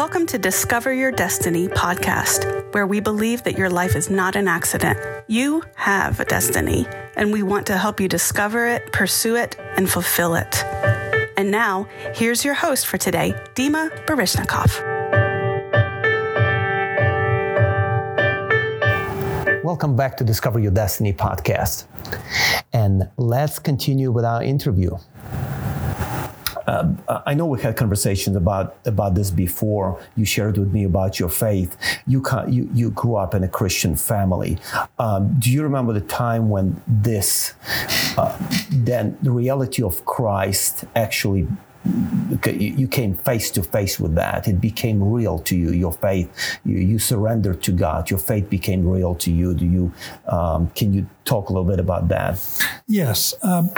Welcome to Discover Your Destiny podcast, where we believe that your life is not an accident. You have a destiny, and we want to help you discover it, pursue it, and fulfill it. And now, here's your host for today, Dima Baryshnikov. Welcome back to Discover Your Destiny podcast. And let's continue with our interview. Uh, I know we had conversations about about this before. You shared with me about your faith. You you, you grew up in a Christian family. Um, do you remember the time when this, uh, then the reality of Christ actually you came face to face with that. It became real to you. Your faith, you, you surrendered to God. Your faith became real to you. Do you? Um, can you talk a little bit about that? Yes. Um,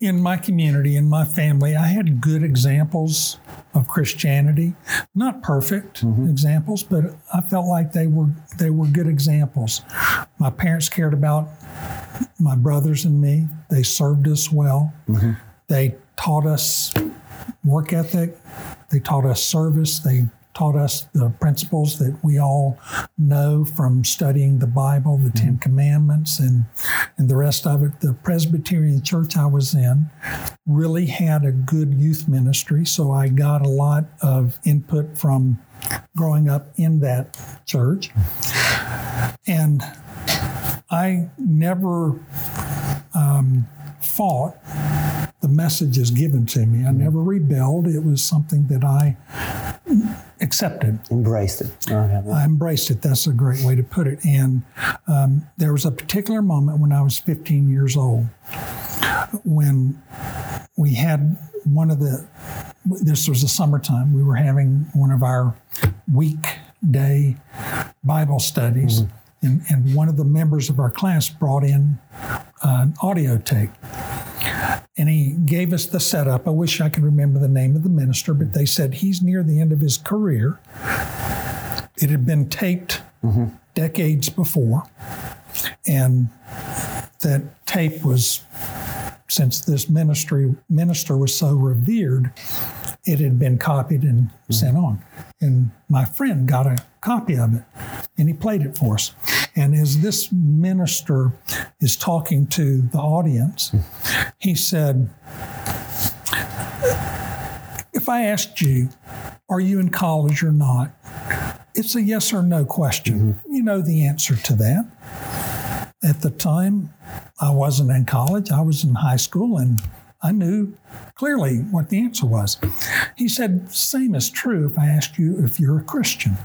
in my community, in my family, I had good examples of Christianity. Not perfect mm-hmm. examples, but I felt like they were they were good examples. My parents cared about my brothers and me. They served us well. Mm-hmm. They taught us work ethic. They taught us service. They taught us the principles that we all know from studying the Bible, the mm-hmm. Ten Commandments, and, and the rest of it. The Presbyterian church I was in really had a good youth ministry, so I got a lot of input from growing up in that church. And I never um, fought the messages given to me. I never rebelled. It was something that I accepted. Embraced it. Oh, I embraced it. That's a great way to put it. And um, there was a particular moment when I was 15 years old when we had one of the, this was the summertime, we were having one of our weekday Bible studies. Mm-hmm. And, and one of the members of our class brought in an audio tape and he gave us the setup. I wish I could remember the name of the minister, but they said he's near the end of his career. It had been taped mm-hmm. decades before, and that tape was since this ministry minister was so revered, it had been copied and mm-hmm. sent on. And my friend got a copy of it, and he played it for us. And as this minister is talking to the audience, he said, If I asked you, are you in college or not? It's a yes or no question. Mm-hmm. You know the answer to that. At the time, I wasn't in college, I was in high school, and I knew clearly what the answer was. He said, Same is true if I asked you if you're a Christian.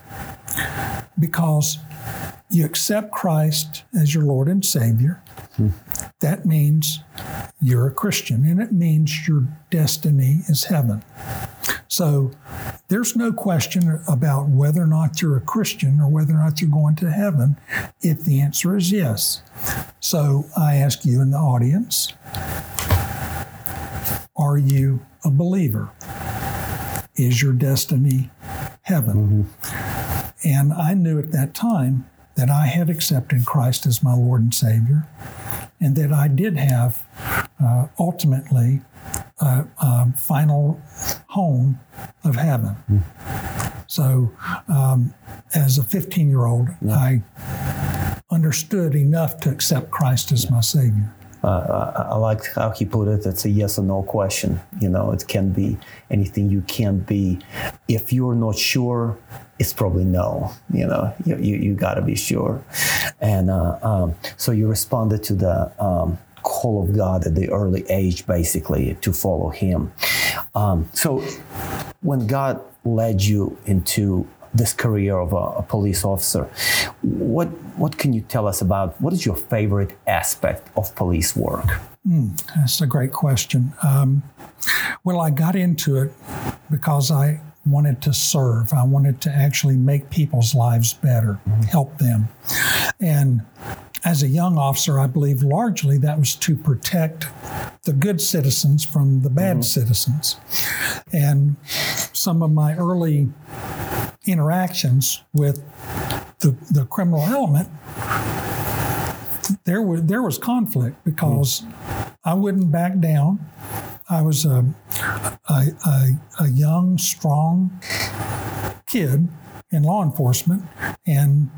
Because you accept Christ as your Lord and Savior, that means you're a Christian, and it means your destiny is heaven. So there's no question about whether or not you're a Christian or whether or not you're going to heaven if the answer is yes. So I ask you in the audience are you a believer? Is your destiny heaven? Mm-hmm. And I knew at that time that I had accepted Christ as my Lord and Savior, and that I did have uh, ultimately a, a, final home of heaven. Mm. So, um, as a 15 year old, yeah. I understood enough to accept Christ as my Savior. Uh, I like how he put it. It's a yes or no question. You know, it can be anything you can be. If you're not sure, it's probably no. You know, you you, you got to be sure. And uh, um, so you responded to the um, call of God at the early age, basically, to follow Him. Um, so when God led you into this career of a, a, police officer. What what can you tell us about what is your favorite aspect of police work? Mm, that's a great question. Um, well, I got into it because I wanted to serve. I wanted to actually make people's lives better, mm-hmm. help them. And as a young officer, I believe largely that was to protect the good citizens from the bad mm-hmm. citizens. And some of my early interactions with the, the criminal element, there was there was conflict because I wouldn't back down. I was a, a, a, a young, strong kid in law enforcement, and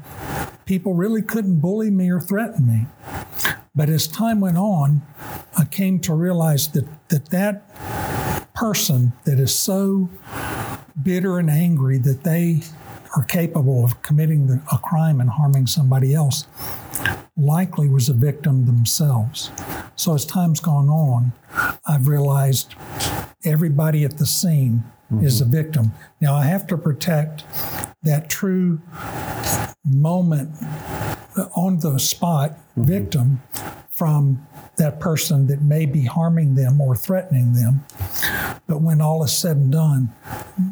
people really couldn't bully me or threaten me. But as time went on, I came to realize that that, that person that is so bitter and angry that they are capable of committing a crime and harming somebody else likely was a victim themselves. So as time's gone on, I've realized everybody at the scene mm-hmm. is a victim. Now I have to protect that true moment on the spot mm-hmm. victim from that person that may be harming them or threatening them. But when all is said and done,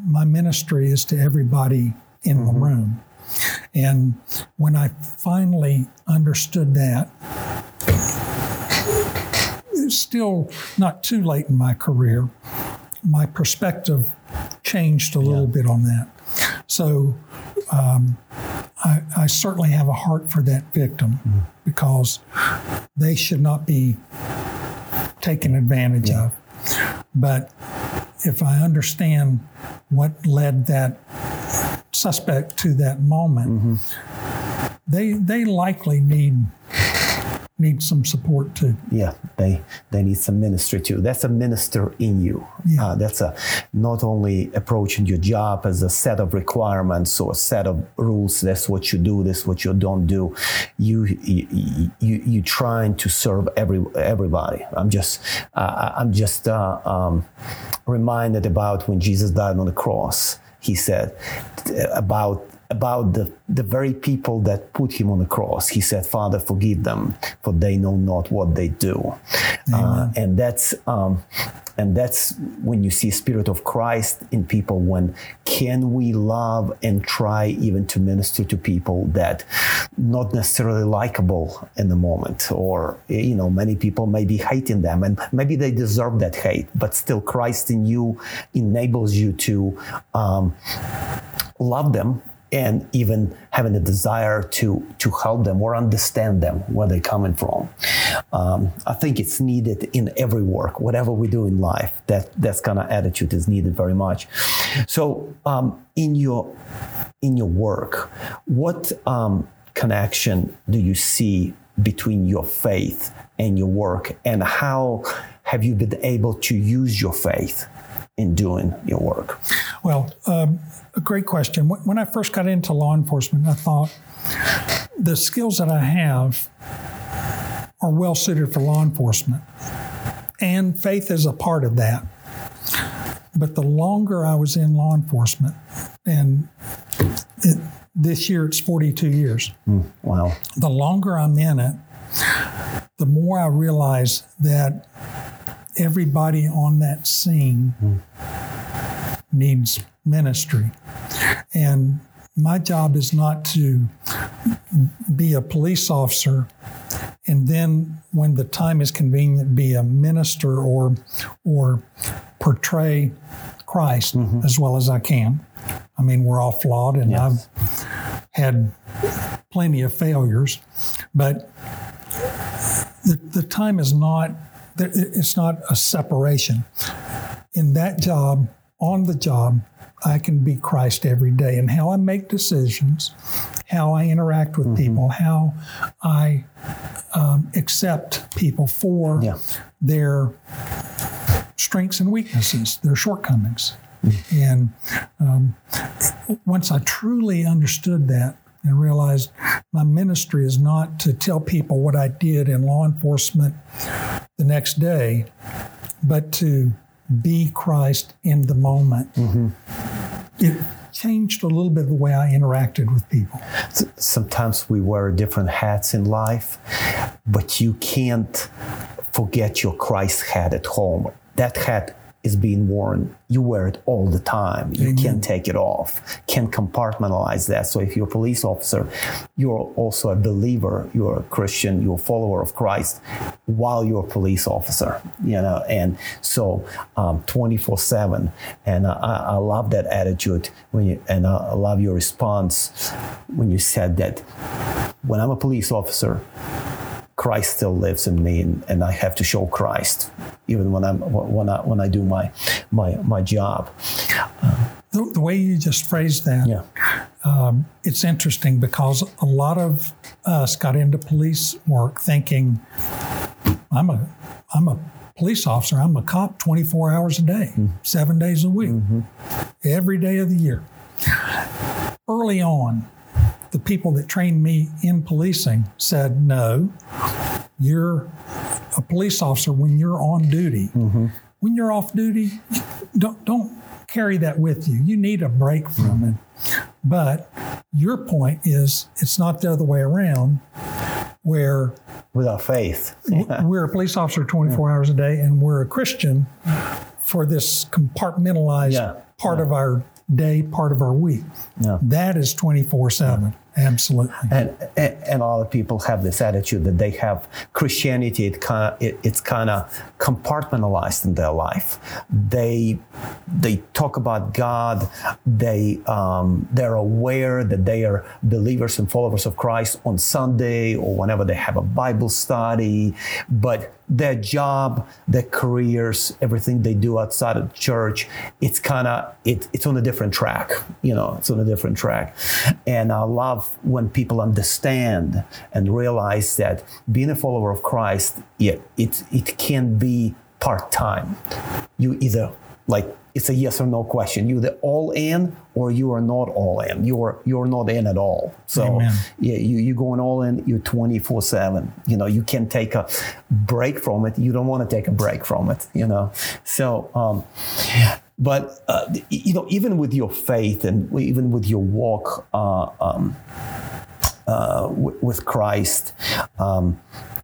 my ministry is to everybody in mm-hmm. the room. And when I finally understood that, it's still not too late in my career. My perspective changed a little yeah. bit on that. So um, I, I, certainly have a heart for that victim mm-hmm. because they should not be taken advantage yeah. of. But if I understand what led that suspect to that moment, mm-hmm. they they likely need need some support too. Yeah, they they need some ministry too. That's a minister in you. Yeah. Uh, that's a not only approaching your job as a set of requirements or a set of rules. That's what you do. This what you don't do. You you you, you trying to serve every everybody. I'm just uh, I'm just uh, um, reminded about when Jesus died on the cross. He said about about the, the very people that put him on the cross. He said, Father, forgive them, for they know not what they do. Uh, and that's um, and that's when you see spirit of Christ in people when can we love and try even to minister to people that not necessarily likable in the moment or you know many people may be hating them and maybe they deserve that hate but still Christ in you enables you to um, love them and even having a desire to to help them or understand them where they're coming from. Um, I think it's needed in every work, whatever we do in life. That that kind of attitude is needed very much. So um, in your in your work, what um, connection do you see between your faith and your work, and how have you been able to use your faith in doing your work? Well, um, a great question. When I first got into law enforcement, I thought the skills that I have are well suited for law enforcement, and faith is a part of that. But the longer I was in law enforcement, and it, this year it's 42 years. Mm, wow. The longer I'm in it, the more I realize that everybody on that scene mm. needs ministry. And my job is not to be a police officer and then when the time is convenient be a minister or or portray Christ mm-hmm. as well as I can. I mean we're all flawed and yes. I've had plenty of failures, but the, the time is not it's not a separation. In that job, on the job, I can be Christ every day and how I make decisions, how I interact with mm-hmm. people, how I um, accept people for yeah. their strengths and weaknesses, their shortcomings. Mm-hmm. And um, once I truly understood that and realized my ministry is not to tell people what I did in law enforcement the next day, but to be Christ in the moment. Mm-hmm. It changed a little bit the way I interacted with people. Sometimes we wear different hats in life, but you can't forget your Christ hat at home. That hat is being worn, you wear it all the time. You Amen. can't take it off, can't compartmentalize that. So if you're a police officer, you're also a believer, you're a Christian, you're a follower of Christ while you're a police officer, you know, and so um, 24 7. And I, I, love that attitude when you, and I love your response when you said that when I'm a police officer, Christ still lives in me, and, and I have to show Christ even when I'm when I when I do my my my job. The, the way you just phrased that, Yeah. um, it's interesting because a lot of us got into police work thinking, I'm a I'm a police officer. I'm a cop 24 hours a day, seven days a week, every day of the year. Early on, the people that trained me in policing said, no, you're a police officer when you're on duty. Mm-hmm. When you're off duty, don't, don't carry that with you. You need a break from mm-hmm. it. But your point is it's not the other way around, where Without faith. we're a police officer 24 hours a day and we're a Christian for this compartmentalized Yeah. part of our day, part of our week. Yeah. That is 24 7. Absolutely. and, and and a lot of people have this attitude that they have Christianity. It kind of it, it's kind of compartmentalized in their life. They they talk about God. They um, they're aware that they are believers and followers of Christ on Sunday or whenever they have a Bible study, but their job, their careers, everything they do outside of church, it's kind of it, it's on a different track. You know, it's on a different track. And I love when people understand and realize that being a follower of Christ, yeah, it it can be part time. You either like it's a yes or no question. You either all in or you are not all in. You are you're not in at all. So Amen. yeah, you you going all in. You're 24 seven. You know you can take a break from it. You don't want to take a break from it. You know. So um, but uh, you know even with your faith and even with your walk uh, um, uh, w- with Christ. Um,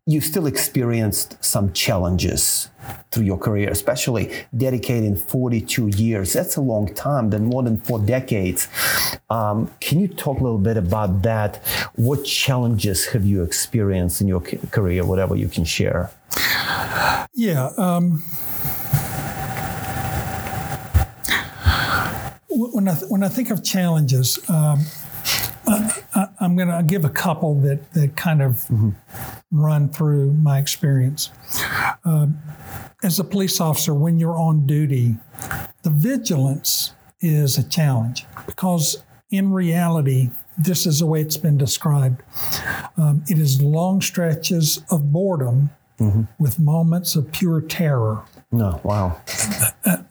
you still experienced some challenges through your career, especially dedicating 42 years. That's a long time, than more than four decades. Um, can you talk a little bit about that? What challenges have you experienced in your ca- career, whatever you can share? Yeah. Um, when I th- when I think of challenges, um, I'm going to give a couple that that kind of run through my experience. Um, as a police officer, when you're on duty, the vigilance is a challenge because in reality, this is the way it's been described. Um, it is long stretches of boredom with moments of pure terror. No, wow.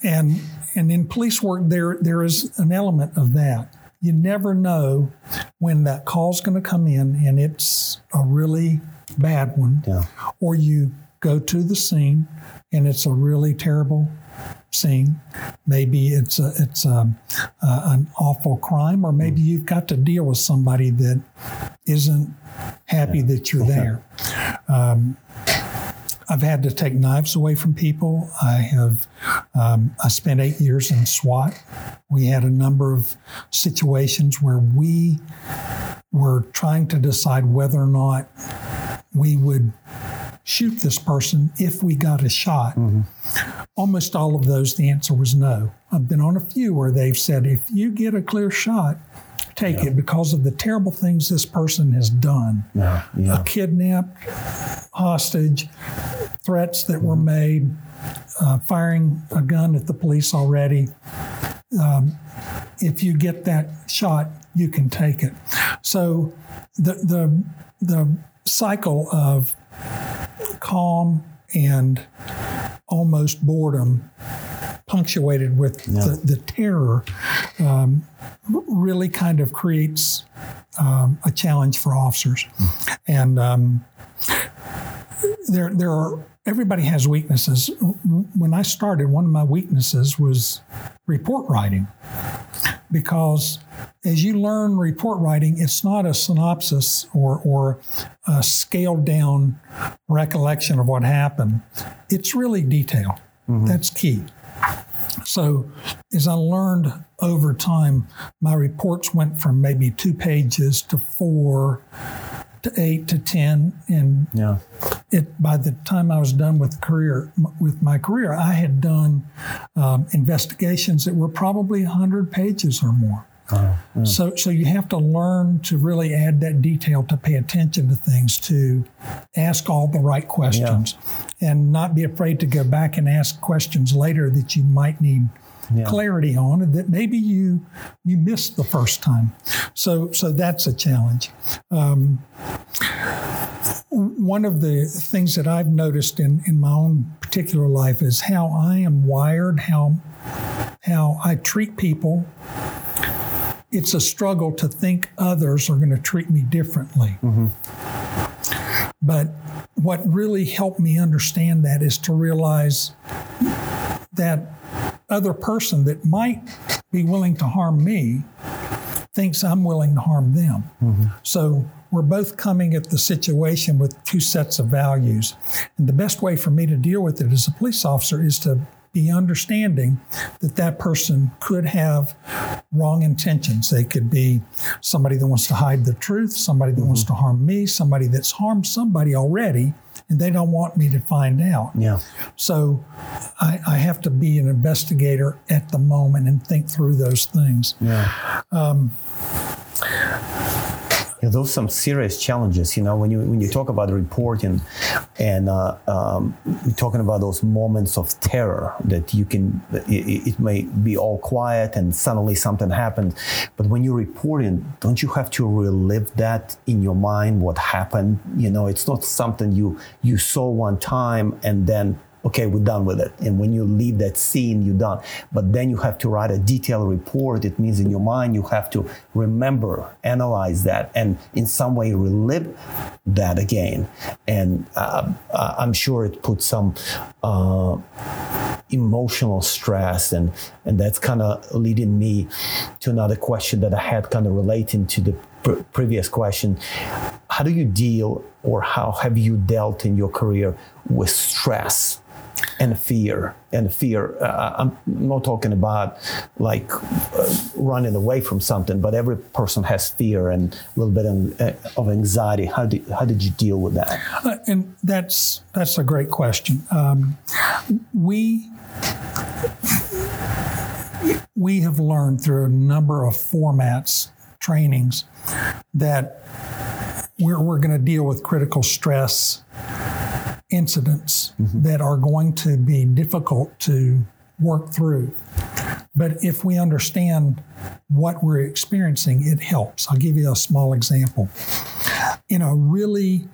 And and in police work, there there is an element of that. You never know when that call's going to come in, and it's a really bad one, Yeah. or you go to the scene, and it's a really terrible scene. Maybe it's a, it's a, uh, an awful crime, or maybe you've got to deal with somebody that isn't happy that you're there. Um, I've had to take knives away from people. I have. Um, I spent eight years in SWAT. We had a number of situations where we were trying to decide whether or not we would shoot this person if we got a shot. Almost all of those, the answer was no. I've been on a few where they've said, if you get a clear shot, take it because of the terrible things this person has done Yeah. Yeah. kidnapped, hostage, threats that were made, uh, firing a gun at the police already. Um, if you get that shot, you can take it. So the the the cycle of calm and almost boredom punctuated with the, the terror um, really kind of creates um, a challenge for officers. And um, there, there are, everybody has weaknesses. When I started, one of my weaknesses was report writing because as you learn report writing, it's not a synopsis or, or a scaled down recollection of what happened. It's really detail. That's key. So, as I learned over time, my reports went from maybe two pages to four to eight to 10. And Yeah. it, by the time I was done with career with my career, I had done um, investigations that were probably 100 pages or more. So, so you have to learn to really add that detail to pay attention to things, to ask all the right questions, and not be afraid to go back and ask questions later that you might need Yeah. clarity on that maybe you you missed the first time. So, so that's a challenge. Um, one of the things that I've noticed in, in my own particular life is how I am wired, how how I treat people. It's a struggle to think others are going to treat me differently. But what really helped me understand that is to realize that other person that might be willing to harm me thinks I'm willing to harm them. Mm-hmm. So we're both coming at the situation with two sets of values. And the best way for me to deal with it as a police officer is to be understanding that that person could have wrong intentions. They could be somebody that wants to hide the truth, somebody that wants mm-hmm. to harm me, somebody that's harmed somebody already, and they don't want me to find out. Yeah. So I, I have to be an investigator at the moment and think through those things. Yeah. Um, Those are some serious challenges. You know, when you when you talk about reporting, and uh, um, talking about those moments of terror that you can, it, it may be all quiet and suddenly something happened, but when you're reporting, don't you have to relive that in your mind? What happened? You know, it's not something you you saw one time and then okay, we're done with it. And when you leave that scene, you're done. But then you have to write a detailed report. It means in your mind, you have to remember, analyze that, and in some way relive that again. And uh, I'm sure it puts some uh, emotional stress. And, and that's kind of leading me to another question that I had kind of relating to the pr- previous question. How do you deal or how have you dealt in your career with stress? and fear and fear uh, i'm not talking about like uh, running away from something but every person has fear and a little bit of, uh, anxiety how did, how did you deal with that Uh, and that's that's a great question. Um, we we have learned through a number of formats, trainings, that we're, we're going to deal with critical stress incidents mm-hmm. that are going to be difficult to work through. But if we understand what we're experiencing, it helps. I'll give you a small example. In a really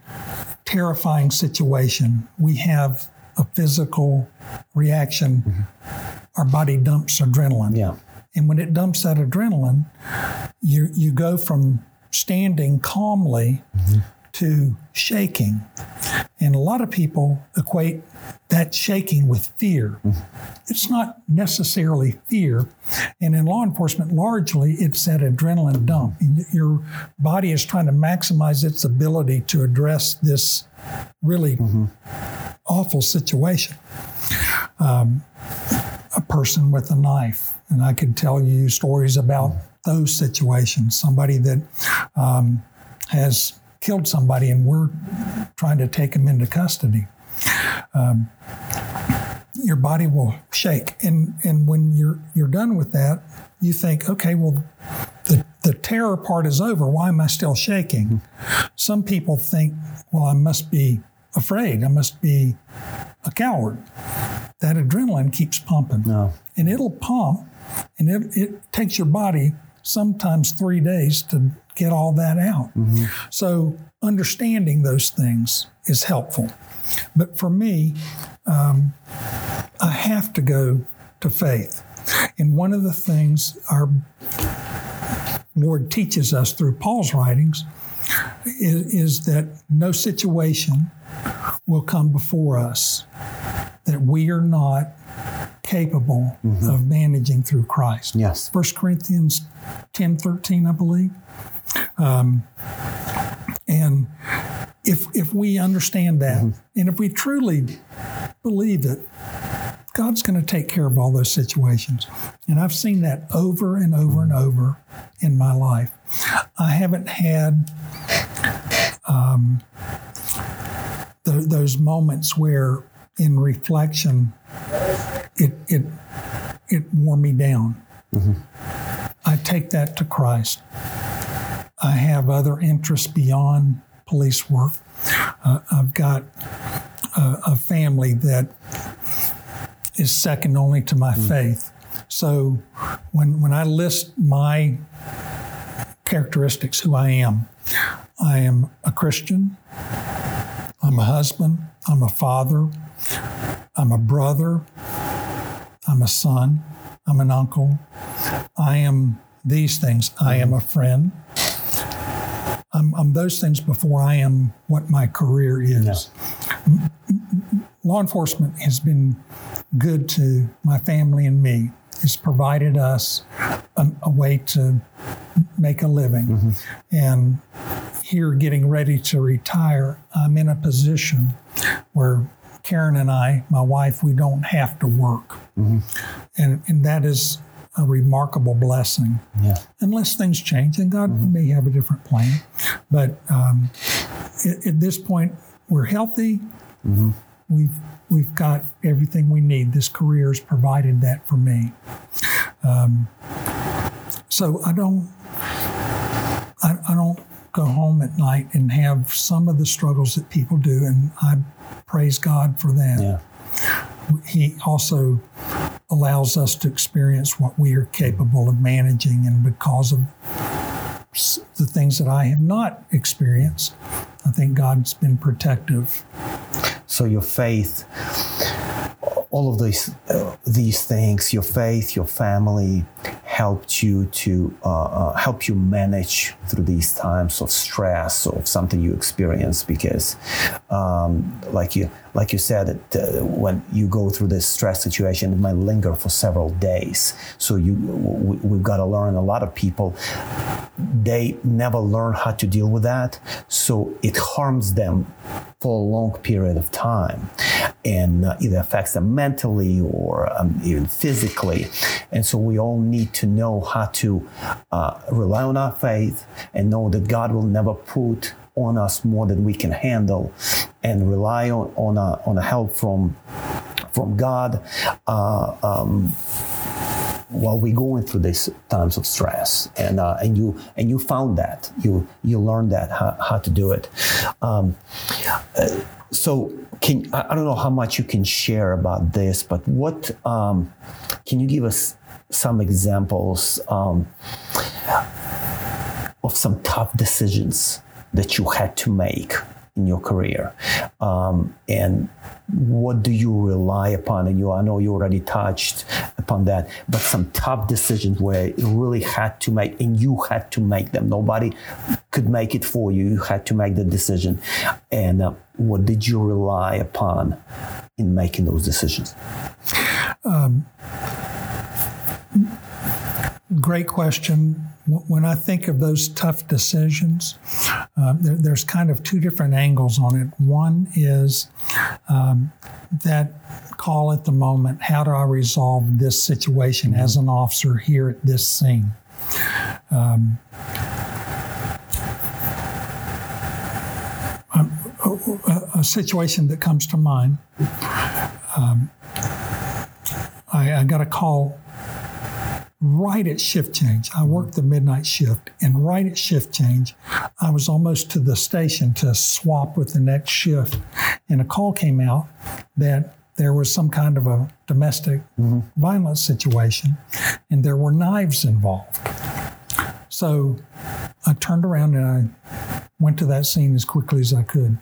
terrifying situation, we have a physical reaction. Mm-hmm. Our body dumps adrenaline. yeah And when it dumps that adrenaline, you, you go from standing calmly to shaking. And a lot of people equate that shaking with fear. It's not necessarily fear. And in law enforcement, largely it's that adrenaline dump. Your body is trying to maximize its ability to address this really awful situation. Um, a person with a knife. And I could tell you stories about those situations. Somebody that um, has killed somebody and we're trying to take him into custody. Um, your body will shake. And, and when you're, you're done with that, you think, okay, well, the, the terror part is over. Why am I still shaking? Some people think, well, I must be afraid. I must be a coward. That adrenaline keeps pumping. No. And it'll pump, and it, it takes your body sometimes three days to get all that out. So understanding those things is helpful. But for me, um, I have to go to faith. And one of the things our Lord teaches us through Paul's writings is, is that no situation will come before us that we are not capable of managing through Christ. yes. 1 Corinthians 10 13, I believe. Um, and if, if we understand that, and if we truly believe that God's going to take care of all those situations, and I've seen that over and over and over in my life, I haven't had um, th- those moments where, in reflection, it, it, it wore me down. I take that to Christ. I have other interests beyond police work. Uh, I've got a, a, family that is second only to my mm. faith. So when when I list my characteristics, who I am, I am a Christian. I'm a husband. I'm a father. I'm a brother. I'm a son. I'm an uncle. I am these things. I am a friend. I'm, I'm those things before I am what my career is. Yeah. Law enforcement has been good to my family and me. It's provided us a, a way to make a living. Mm-hmm. And here, getting ready to retire, I'm in a position where Karen and I, my wife, we don't have to work. Mm-hmm. And, and that is a remarkable blessing. Yeah. Unless things change, and God mm-hmm. may have a different plan. But um, at, at, this point, we're healthy. Mm-hmm. We've we've got everything we need. This career has provided that for me. Um, so I don't I, I don't go home at night and have some of the struggles that people do, and I praise God for that. Yeah. He also allows us to experience what we are capable of managing, and because of the things that I have not experienced, I think God's been protective. So your faith all of these uh, these things, your faith, your family, helped you to uh, uh, help you manage through these times of stress or something you experience because, um, like you like you said, uh, when you go through this stress situation, it might linger for several days. So you we, we've got to learn. A lot of people they never learn how to deal with that, so it harms them for a long period of time and uh, either affects them mentally or um, even physically. And so we all need to know how to uh, rely on our faith and know that God will never put on us more than we can handle and rely on, on, a, on a help from, from God. Uh, um, while we're going through these times of stress, and uh, and you and you found that you you learned that how, how to do it. Um, uh, so can I don't know how much you can share about this, but what um, can you give us some examples um, of some tough decisions that you had to make in your career. Um, and what do you rely upon? And you i know you already touched upon that but some tough decisions where you really had to make and you had to make them. Nobody could make it for you. You had to make the decision. And uh, what did you rely upon in making those decisions? Um, great question when I think of those tough decisions, uh, there, there's kind of two different angles on it. One is um, that call at the moment how do I resolve this situation as an officer here at this scene? Um, a, a, situation that comes to mind. Um, I, I got a call right at shift change. I worked the midnight shift, and right at shift change, I was almost to the station to swap with the next shift. And a call came out that there was some kind of a domestic mm-hmm. violence situation, and there were knives involved. So I turned around and I went to that scene as quickly as I could.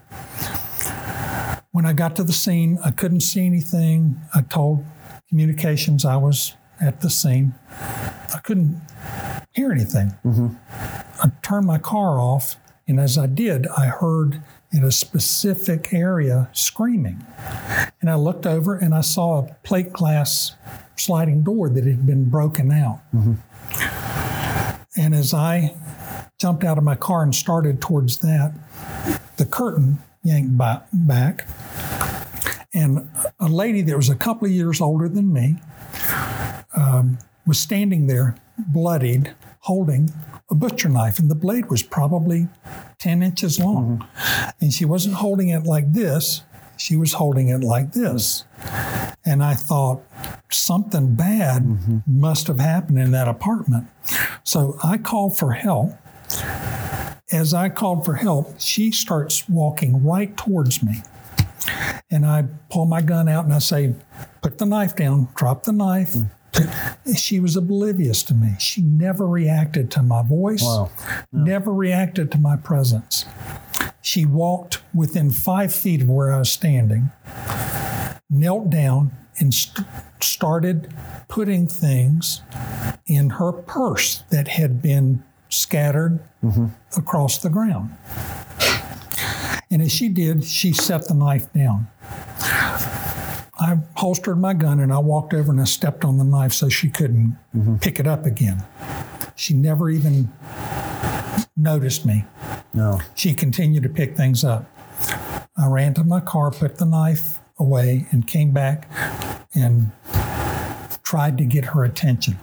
When I got to the scene, I couldn't see anything. I told communications I was at the scene. I couldn't hear anything. Mm-hmm. I turned my car off, and as I did, I heard in a specific area screaming. And I looked over and I saw a plate glass sliding door that had been broken out. Mm-hmm. And as I jumped out of my car and started towards that, the curtain yanked back. And a lady that was a couple of years older than me um, was standing there, bloodied, holding a butcher knife, and the blade was probably 10 inches long. Mm-hmm. And she wasn't holding it like this, she was holding it like this. And I thought something bad must have happened in that apartment. So I called for help. As I called for help, she starts walking right towards me. And I pull my gun out and I say, Put the knife down, drop the knife. She was oblivious to me. She never reacted to my voice, Wow. never reacted to my presence. She walked within five feet of where I was standing, knelt down, and st- started putting things in her purse that had been scattered mm-hmm. across the ground. And as she did, she set the knife down. I holstered my gun and I walked over and I stepped on the knife so she couldn't mm-hmm. pick it up again. She never even noticed me. No. She continued to pick things up. I ran to my car, put the knife away, and came back and tried to get her attention.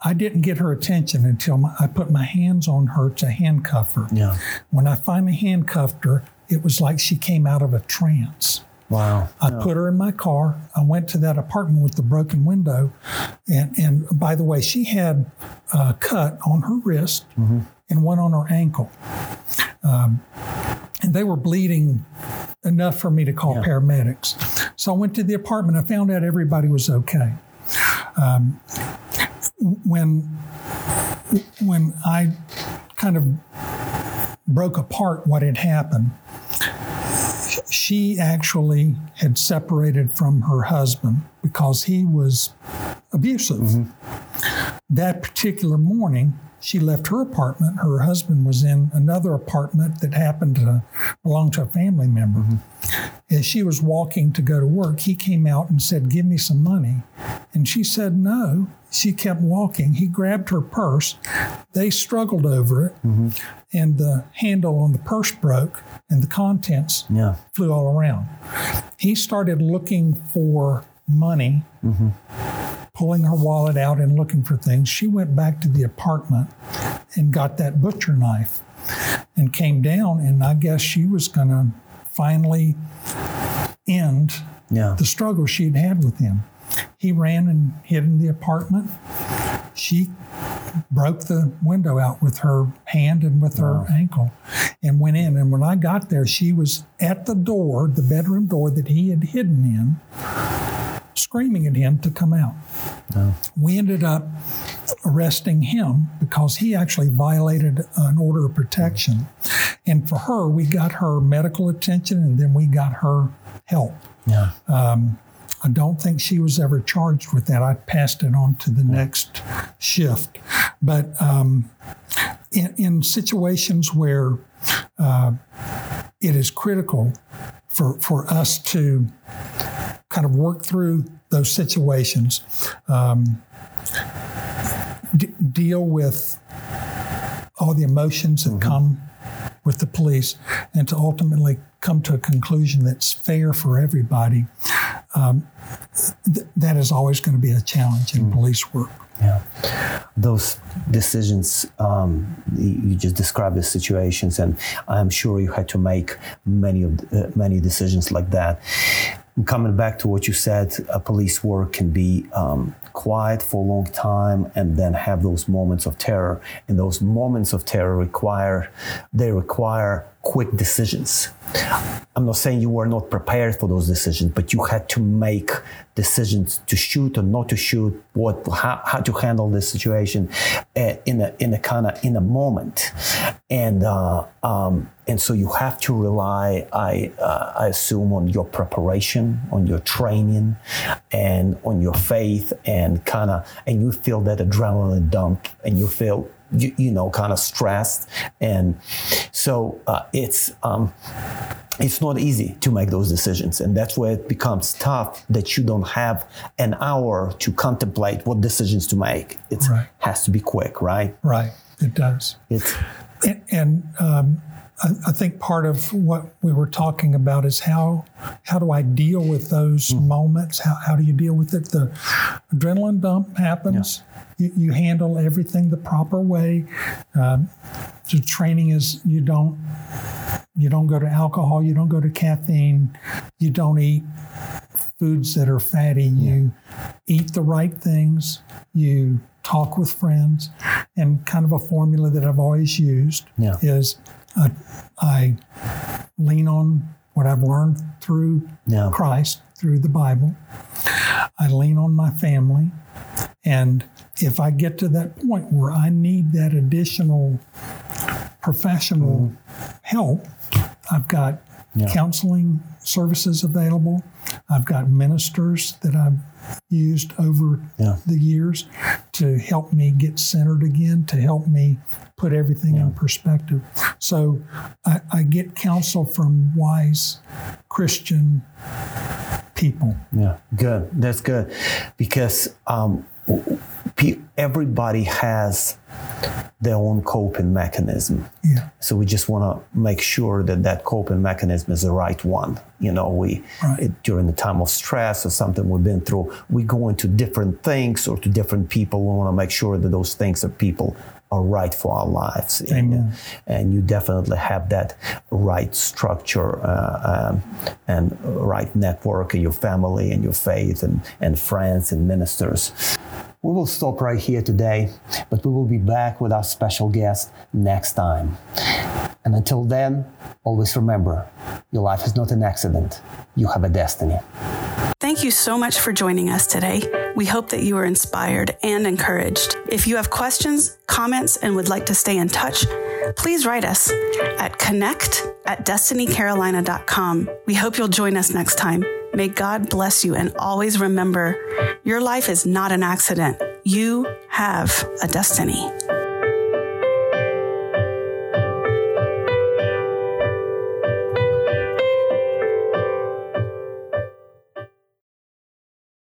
I didn't get her attention until my, I put my hands on her to handcuff her. Yeah. When I finally handcuffed her, it was like she came out of a trance. Wow. I put her in my car. I went to that apartment with the broken window. And, and by the way, she had a cut on her wrist and one on her ankle. Um, and they were bleeding enough for me to call paramedics. So I went to the apartment. I found out everybody was okay. Um, when when I kind of broke apart what had happened, she actually had separated from her husband because he was abusive. Mm-hmm. That particular morning, she left her apartment. Her husband was in another apartment that happened to belong to a family member. Mm-hmm. As she was walking to go to work, he came out and said, Give me some money. And she said, No. She kept walking. He grabbed her purse. They struggled over it, mm-hmm. and the handle on the purse broke, and the contents Yeah. flew all around. He started looking for money, mm-hmm. Pulling her wallet out and looking for things. She went back to the apartment and got that butcher knife and came down, and I guess she was going to finally end Yeah. the struggle she had had with him. He ran and hid in the apartment. She broke the window out with her hand and with her ankle and went in. And when I got there, she was at the door, the bedroom door that he had hidden in, screaming at him to come out. We ended up arresting him because he actually violated an order of protection. And for her, we got her medical attention and then we got her help. Yeah. I don't think she was ever charged with that. I passed it on to the next shift. But um, in, in situations where uh, it is critical for, for us to kind of work through those situations, um, d- deal with all the emotions that come with the police, and to ultimately come to a conclusion that's fair for everybody th- that is always going to be a challenge in police work. Yeah. Those decisions, um, you you just described the situations, and I'm sure you had to make many of uh, many decisions like that. Coming back to what you said, uh, police work can be um, quiet for a long time, and then have those moments of terror. And those moments of terror require they require quick decisions. I'm not saying you were not prepared for those decisions, but you had to make decisions to shoot or not to shoot, what how, how to handle this situation uh, in a in a kind of in a moment, and uh, um, and so you have to rely, I uh, I assume, on your preparation, on your training, and on your faith, and kind of and you feel that adrenaline dump, and you feel you, you know kind of stressed, and so uh, it's. Um, it's not easy to make those decisions and that's where it becomes tough that you don't have an hour to contemplate what decisions to make it Right. has to be quick right Right, it does. it's And, and um, I, I think part of what we were talking about is how how do I deal with those moments? How, how do you deal with it? The adrenaline dump happens. You, you handle everything the proper way. Um, the training is you don't you don't go to alcohol. You don't go to caffeine. You don't eat foods that are fatty. You eat the right things. You talk with friends. And kind of a formula that I've always used Yeah. is uh, I lean on what I've learned through Yeah. Christ, through the Bible. I lean on my family. And if I get to that point where I need that additional professional help, I've got Yeah. counseling services available. I've got ministers that I've used over Yeah. the years to help me get centered again, to help me put everything in perspective. So I, I get counsel from wise Christian people. Yeah, good. That's good, because um, everybody has their own coping mechanism. Yeah. So we just want to make sure that that coping mechanism is the right one. You know, we Right. it, during the time of stress or something we've been through, we go into different things or to different people. We want to make sure that those things are people are right for our lives. And, and you definitely have that right structure uh, um, and right network in your family and your faith and, and friends and ministers. We will stop right here today, but we will be back with our special guest next time. And until then, always remember your life is not an accident, you have a destiny. Thank you so much for joining us today. We hope that you are inspired and encouraged. If you have questions, comments, and would like to stay in touch, please write us at connect at destinycarolina.com. We hope you'll join us next time. May God bless you and always remember your life is not an accident. You have a destiny.